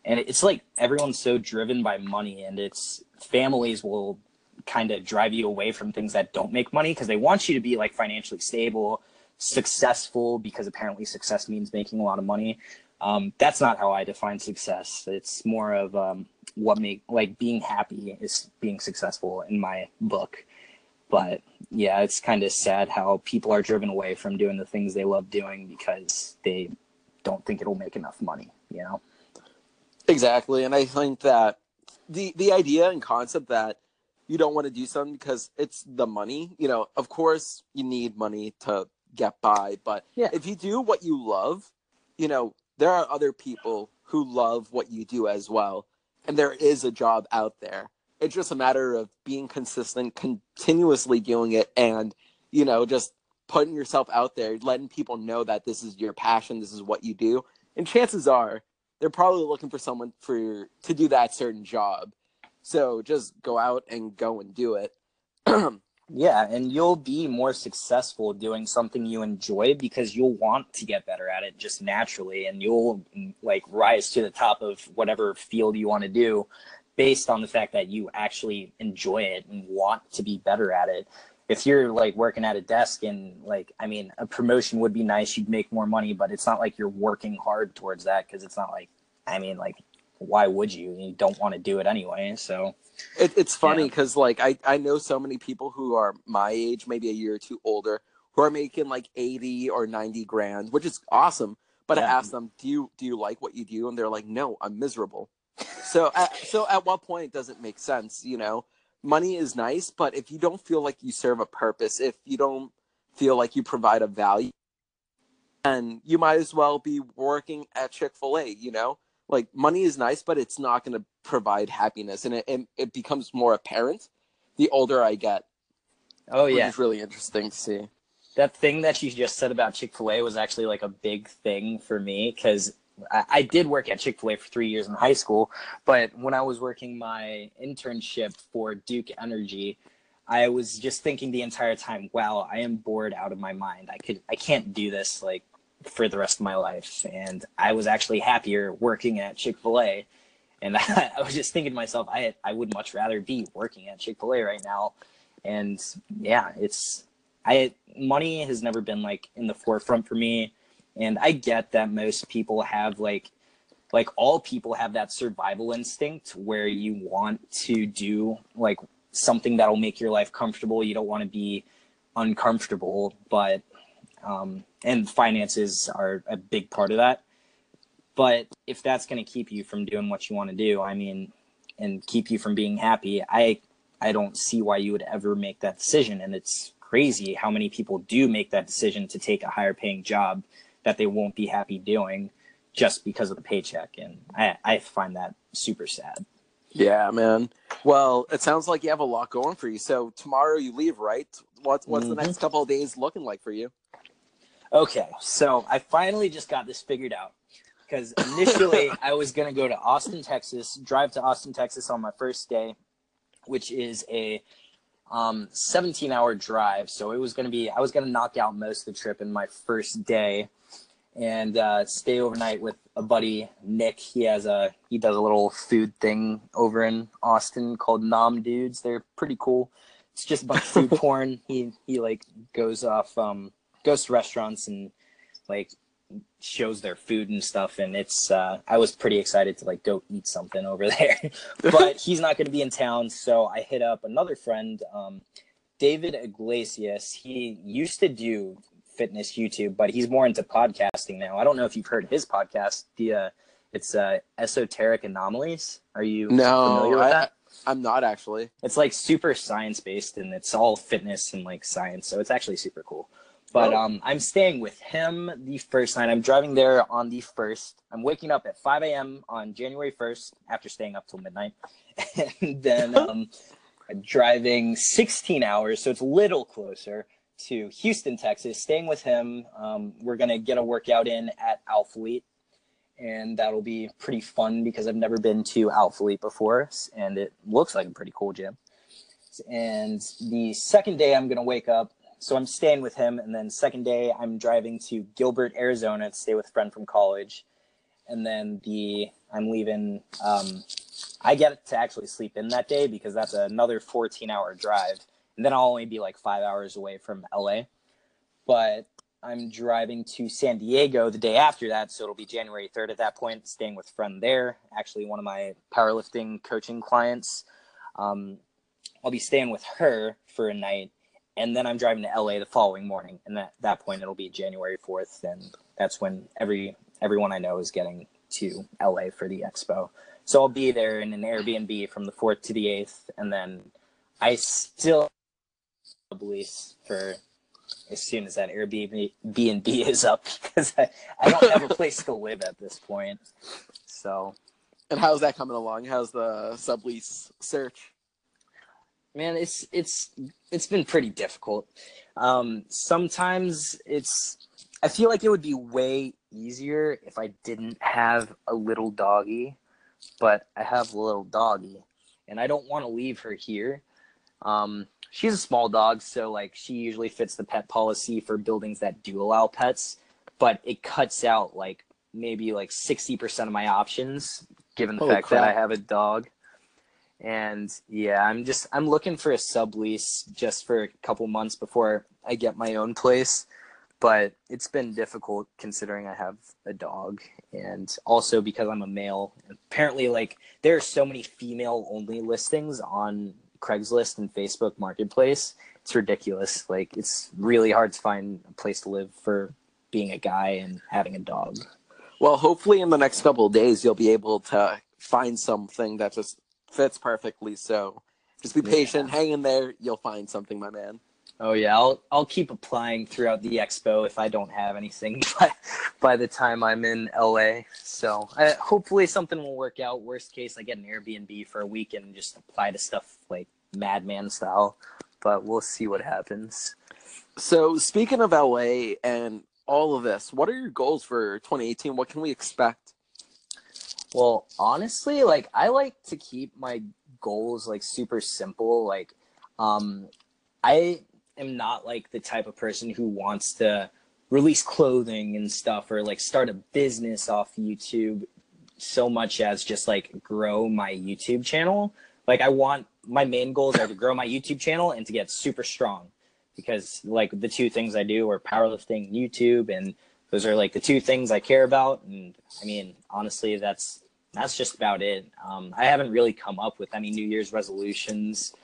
Speaker 2: And it's like everyone's so driven by money, and it's families will kind of drive you away from things that don't make money because they want you to be like financially stable, successful, because apparently success means making a lot of money. Um, that's not how I define success. It's more of um, what make like being happy is being successful in my book. But yeah, it's kind of sad how people are driven away from doing the things they love doing because they don't think it'll make enough money, you know?
Speaker 3: Exactly. And I think that the the idea and concept that you don't want to do something because it's the money, you know, of course you need money to get by, but yeah. if you do what you love, you know, there are other people who love what you do as well. And there is a job out there it's just a matter of being consistent, continuously doing it, and you know, just putting yourself out there, letting people know that this is your passion, this is what you do. And chances are they're probably looking for someone for to do that certain job. So just go out and go and do it. [CLEARS THROAT]
Speaker 2: yeah, and you'll be more successful doing something you enjoy because you'll want to get better at it just naturally and you'll like rise to the top of whatever field you want to do based on the fact that you actually enjoy it and want to be better at it. If you're like working at a desk and like, I mean, a promotion would be nice, you'd make more money, but it's not like you're working hard towards that because it's not like, I mean, like, why would you? You don't want to do it anyway. So
Speaker 3: it, it's funny because yeah. like I, I know so many people who are my age, maybe a year or two older, who are making like 80 or 90 grand, which is awesome. But yeah. I ask them, do you do you like what you do? And they're like, no, I'm miserable so at, so at what point does it make sense you know money is nice but if you don't feel like you serve a purpose if you don't feel like you provide a value and you might as well be working at chick-fil-a you know? Like money is nice but it's not going to provide happiness and it, it, it becomes more apparent the older i get.
Speaker 2: Oh yeah.
Speaker 3: it's really interesting to see.
Speaker 2: That thing that you just said about chick-fil-a was actually like a big thing for me because I, I did work at Chick fil A for three years in high school, but when I was working my internship for Duke Energy, I was just thinking the entire time, wow, I am bored out of my mind. I could, I can't do this like for the rest of my life. And I was actually happier working at Chick fil A. And I, [LAUGHS] I was just thinking to myself, I, I would much rather be working at Chick fil A right now. And yeah, it's, I, money has never been like in the forefront for me and I get that most people have like like all people have that survival instinct where you want to do like something that'll make your life comfortable. You don't want to be uncomfortable, but um, and finances are a big part of that. But if that's going to keep you from doing what you want to do, I mean, and keep you from being happy, I I don't see why you would ever make that decision. And it's crazy how many people do make that decision to take a higher paying job that they won't be happy doing just because of the paycheck. And I, I find that super sad.
Speaker 3: Yeah, man. Well, it sounds like you have a lot going for you. So tomorrow you leave, right? What's what's mm-hmm. the next couple of days looking like for you?
Speaker 2: Okay, so I finally just got this figured out because initially [LAUGHS] I was gonna go to Austin, Texas, drive to Austin, Texas on my first day, which is a um, 17 hour drive. So it was gonna be I was gonna knock out most of the trip in my first day and uh, stay overnight with a buddy Nick. He has a he does a little food thing over in Austin called Nom Dudes. They're pretty cool. It's just a bunch of food [LAUGHS] porn. He he like goes off um goes to restaurants and like shows their food and stuff and it's uh I was pretty excited to like go eat something over [LAUGHS] there. but he's not going to be in town, so I hit up another friend um David Iglesias. He used to do fitness YouTube, but he's more into podcasting now. I don't know if you've heard his podcast. The uh, it's uh, Esoteric Anomalies. Are you
Speaker 3: No,
Speaker 2: familiar with
Speaker 3: I,
Speaker 2: that?
Speaker 3: I'm not actually.
Speaker 2: It's like super science based and it's all fitness and like science, so it's actually super cool. But
Speaker 3: Oh.
Speaker 2: um, I'm staying with him the first night. I'm driving there on the first. I'm waking up at 5 a.m. on January 1st after staying up till midnight, [LAUGHS] and then [LAUGHS] um, driving 16 hours, so it's a little closer to Houston, Texas. Staying with him. Um, we're gonna get a workout in at Alphalete, and that'll be pretty fun because I've never been to Alphalete before, and it looks like a pretty cool gym. And the second day, I'm gonna wake up. So I'm staying with him, and then second day, I'm driving to Gilbert, Arizona, to stay with a friend from college. And then the I'm leaving. Um, I get to actually sleep in that day because that's another 14 hour drive, and then I'll only be like five hours away from LA. But I'm driving to San Diego the day after that, so it'll be January 3rd at that point, staying with a friend there, actually one of my powerlifting coaching clients. Um, I'll be staying with her for a night, and then I'm driving to LA the following morning. And at that point, it'll be January 4th, and that's when every everyone I know is getting to LA for the expo. So I'll be there in an Airbnb from the 4th to the 8th, and then I still lease for as soon as that Airbnb B&B is up [LAUGHS] because I, I don't have a place to live at this point. So
Speaker 3: And how's that coming along? How's the sublease search?
Speaker 2: man it's it's it's been pretty difficult um sometimes it's i feel like it would be way easier if i didn't have a little doggy but i have a little doggy and i don't want to leave her here um she's a small dog so like she usually fits the pet policy for buildings that do allow pets but it cuts out like maybe like 60% of my options given the
Speaker 3: Holy
Speaker 2: fact that i have a dog and yeah, I'm just I'm looking for a sublease just for a couple months before I get my own place. But it's been difficult considering I have a dog and also because I'm a male. Apparently like there are so many female only listings on Craigslist and Facebook Marketplace. It's ridiculous. Like it's really hard to find a place to live for being a guy and having a dog.
Speaker 3: Well, hopefully in the next couple of days you'll be able to find something that just fits perfectly. So just be
Speaker 2: Yeah.
Speaker 3: patient, hang in there. You'll find something, my man.
Speaker 2: Oh yeah, I'll I'll keep applying throughout the expo if I don't have anything [LAUGHS] by by the time I'm in LA. So I, hopefully something will work out. Worst case, I get an Airbnb for a week and just apply to stuff Madman style. But we'll see what happens.
Speaker 3: So speaking of LA and all of this, what are your goals for 2018? What can we expect?
Speaker 2: Well, honestly, like I like to keep my goals like super simple. Like, um, I am not like the type of person who wants to release clothing and stuff or like start a business off YouTube so much as just like grow my YouTube channel. Like I want my main goals are to grow my YouTube channel and to get super strong because like the two things I do are powerlifting YouTube and those are like the two things I care about and I mean honestly that's that's just about it. Um, I haven't really come up with any New Year's resolutions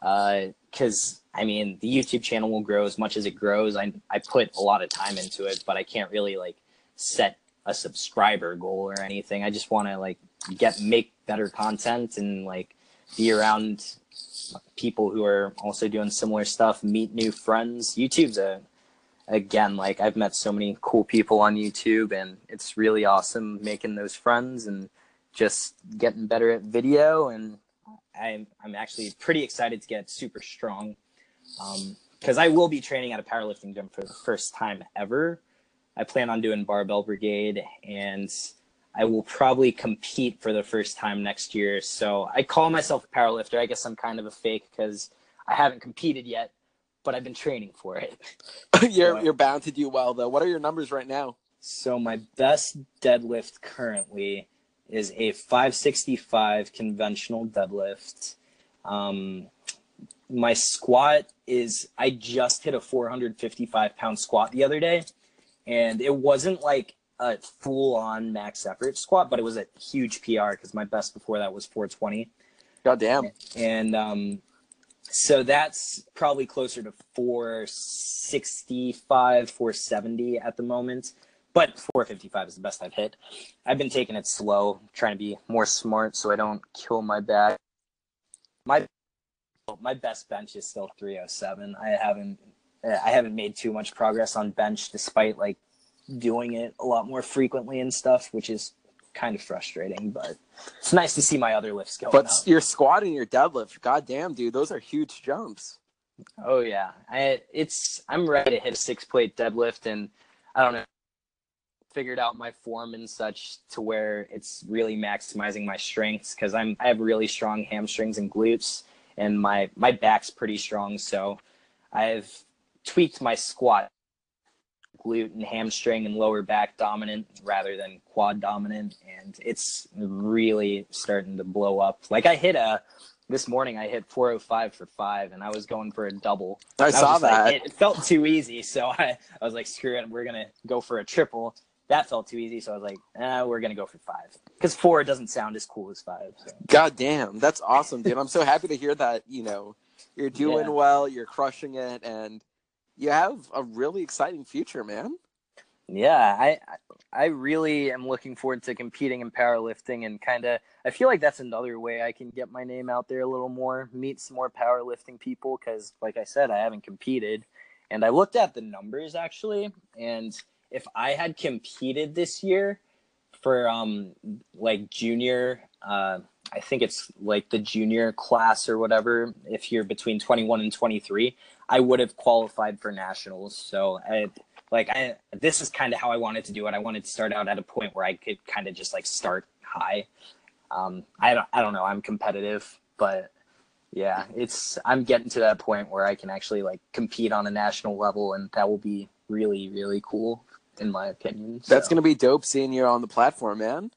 Speaker 2: because I mean the YouTube channel will grow as much as it grows. I I put a lot of time into it, but I can't really like set a subscriber goal or anything. I just want to like get make better content and like be around people who are also doing similar stuff, meet new friends. YouTube's a again like I've met so many cool people on YouTube and it's really awesome making those friends and just getting better at video and I'm I'm actually pretty excited to get super strong um, because I will be training at a powerlifting gym for the first time ever. I plan on doing barbell brigade and I will probably compete for the first time next year. So I call myself a powerlifter. I guess I'm kind of a fake because I haven't competed yet, but I've been training for it. [LAUGHS]
Speaker 3: you're
Speaker 2: Yeah.
Speaker 3: you're bound to do well though. What are your numbers right now?
Speaker 2: So my best deadlift currently is a 565 conventional deadlift. Um, my squat is I just hit a 455 pound squat the other day, and it wasn't like a full on max effort squat, but it was a huge PR because my best before that was 420
Speaker 3: God damn.
Speaker 2: and um, So that's probably closer to 465, 470 at the moment. But 455 is the best I've hit. I've been taking it slow, trying to be more smart so I don't kill my back. My my best bench is still 307. I haven't I haven't made too much progress on bench despite like doing it a lot more frequently and stuff, which is kind of frustrating, but it's nice to see my other lifts going.
Speaker 3: But
Speaker 2: up.
Speaker 3: your squat and your deadlift, goddamn, dude, those are huge jumps.
Speaker 2: Oh yeah, I it's I'm ready to hit a six plate deadlift, and I don't know, figured out my form and such to where it's really maximizing my strengths because I'm I have really strong hamstrings and glutes, and my my back's pretty strong, so I've tweaked my squat glute and hamstring and lower back dominant rather than quad dominant and it's really starting to blow up like i hit a this morning i hit 405 for five and i was going for a double
Speaker 3: I
Speaker 2: was
Speaker 3: saw
Speaker 2: just like,
Speaker 3: that.
Speaker 2: it, it felt too easy so [LAUGHS] I, I was like screw it we're gonna go for a triple that felt too easy so i was like eh, we're gonna go for five because four doesn't sound as cool as five so.
Speaker 3: God damn, that's awesome, dude. I'm so happy to hear that, you know, you're doing
Speaker 2: Yeah.
Speaker 3: well, you're crushing it, and you have a really exciting future, man.
Speaker 2: Yeah, I I really am looking forward to competing in powerlifting and kind of I feel like that's another way I can get my name out there a little more, meet some more powerlifting people cuz like I said I haven't competed and I looked at the numbers actually and if I had competed this year for um like junior uh I think it's like the junior class or whatever if you're between 21 and 23 I would have qualified for nationals so I like I this is kind of how I wanted to do it. I wanted to start out at a point where I could kind of just like start high. Um, I don't I don't know. I'm competitive, but yeah, it's I'm getting to that point where I can actually like compete on a national level, and that will be really really cool in my opinion.
Speaker 3: That's
Speaker 2: So-
Speaker 3: gonna be dope seeing you on the platform, man.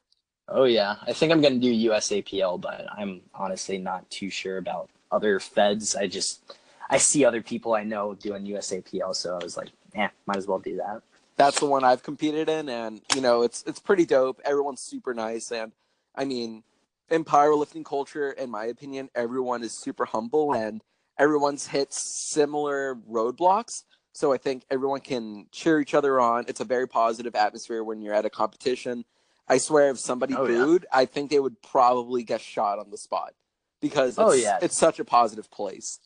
Speaker 2: Oh yeah, I think I'm gonna do USAPL, but I'm honestly not too sure about other feds. I just I see other people I know doing USAPL, so I was like, eh, might as well do that.
Speaker 3: That's the one I've competed in, and you know, it's it's pretty dope. Everyone's super nice, and I mean, in powerlifting culture, in my opinion, everyone is super humble, and everyone's hit similar roadblocks. So I think everyone can cheer each other on. It's a very positive atmosphere when you're at a competition. I swear, if somebody
Speaker 2: Oh, yeah.
Speaker 3: booed, I think they would probably get shot on the spot because oh, it's,
Speaker 2: Oh, yeah.
Speaker 3: it's such a positive place.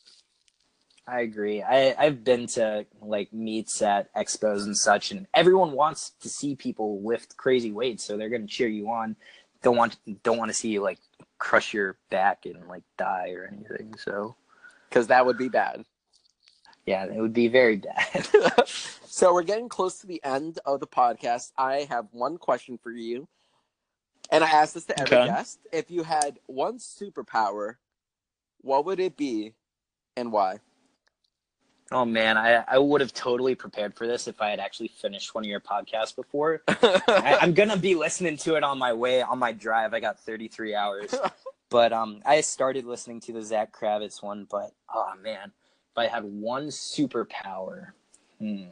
Speaker 2: I agree. I, I've been to like meets at expos and such, and everyone wants to see people lift crazy weights, so they're gonna cheer you on. Don't want don't want to see you like crush your back and like die or anything. So
Speaker 3: Because that would be bad.
Speaker 2: Yeah, it would be very bad. [LAUGHS]
Speaker 3: so we're getting close to the end of the podcast. I have one question for you. And I asked this to every
Speaker 2: Okay.
Speaker 3: guest. If you had one superpower, what would it be and why?
Speaker 2: oh man, I I would have totally prepared for this if I had actually finished one of your podcasts before. [LAUGHS] I, I'm gonna be listening to it on my way on my drive. I got 33 hours, [LAUGHS] but um, I started listening to the Zach Kravitz one. But oh man, if I had one superpower, hmm.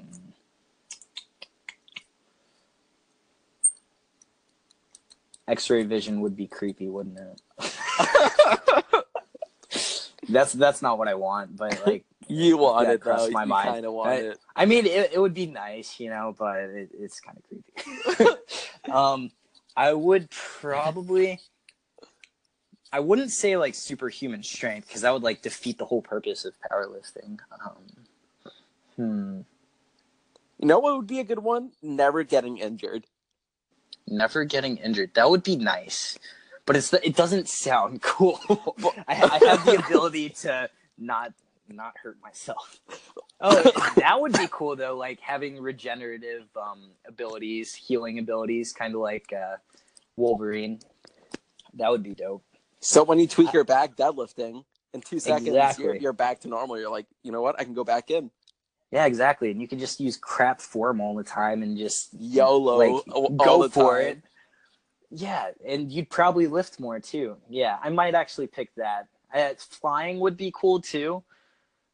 Speaker 2: X-ray vision would be creepy, wouldn't it? [LAUGHS] that's that's not what I want, but like [LAUGHS]
Speaker 3: you want
Speaker 2: Yeah,
Speaker 3: it, though.
Speaker 2: my
Speaker 3: you
Speaker 2: mind.
Speaker 3: kind of want
Speaker 2: I-
Speaker 3: it.
Speaker 2: I mean, it, it would be nice, you know, but it, it's kind of creepy. [LAUGHS] um, I would probably, I wouldn't say like superhuman strength because that would like defeat the whole purpose of powerlifting. Um, hmm,
Speaker 3: You know what would be a good one? Never getting injured.
Speaker 2: never getting injured. That would be nice, but it's it doesn't sound [LAUGHS] cool. I, I have the ability [LAUGHS] to not not hurt myself. Oh, that would be cool though. Like having regenerative um, abilities, healing abilities, kind of like uh, Wolverine. That would be dope.
Speaker 3: So when you tweak your back deadlifting, in two seconds, you're, you're back to normal. You're like, you know what? I can go back in.
Speaker 2: Yeah, exactly. And you can just use crap form all the time and just
Speaker 3: YOLO.
Speaker 2: like
Speaker 3: all
Speaker 2: go
Speaker 3: the
Speaker 2: for
Speaker 3: time.
Speaker 2: it. Yeah, and you'd probably lift more too. Yeah, I might actually pick that. Uh, flying would be cool too,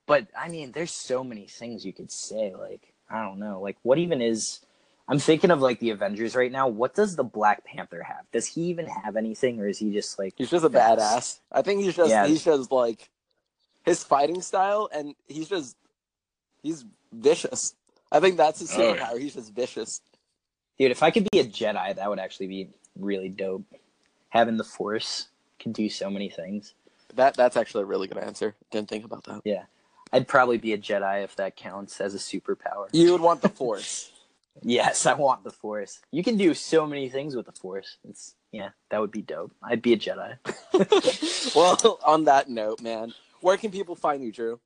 Speaker 2: but I mean, there's so many things you could say. Like, I don't know. Like, what even is? I'm thinking of like the Avengers right now. What does the Black Panther have? Does he even have anything, or is he just like?
Speaker 3: He's just a badass. I think he's just
Speaker 2: Yeah.
Speaker 3: he's just like his fighting style, and he's just he's vicious. I think that's his
Speaker 2: Oh,
Speaker 3: superpower. He's just vicious.
Speaker 2: Dude, if I could be a Jedi, that would actually be really dope. Having the Force can do so many things.
Speaker 3: That that's actually a really good answer. Didn't think about that.
Speaker 2: Yeah, I'd probably be a Jedi if that counts as a superpower.
Speaker 3: You would want the Force. [LAUGHS]
Speaker 2: Yes, I want the Force. You can do so many things with the Force. It's yeah, that would be dope. I'd be a Jedi. [LAUGHS] [LAUGHS]
Speaker 3: well, on that note, man, where can people find you, Drew?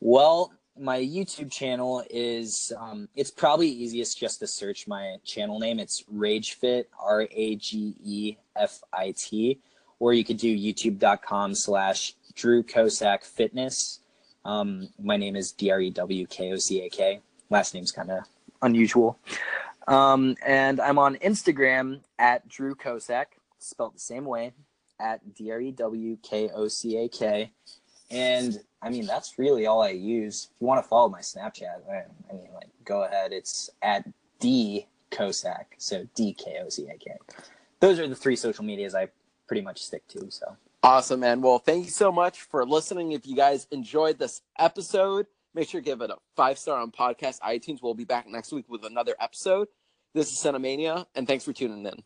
Speaker 2: Well, my YouTube channel is um, it's probably easiest just to search my channel name. It's RageFit, R A G E F I T, or you could do youtube.com slash Drew Kocak Fitness. Um, my name is D R E W K O C A K. Last name's kind of unusual. Um, and I'm on Instagram at Drew Kocak, spelled the same way, at D R E W K O C A K. And I mean, that's really all I use. If you want to follow my Snapchat, I, I mean, like, go ahead. It's at D Kocak, so D K O C A K. Those are the three social medias I pretty much stick to. So
Speaker 3: Awesome, man. Well, thank you so much for listening. If you guys enjoyed this episode, make sure to give it a five star on podcast iTunes. We'll be back next week with another episode. This is Cinemania, and thanks for tuning in.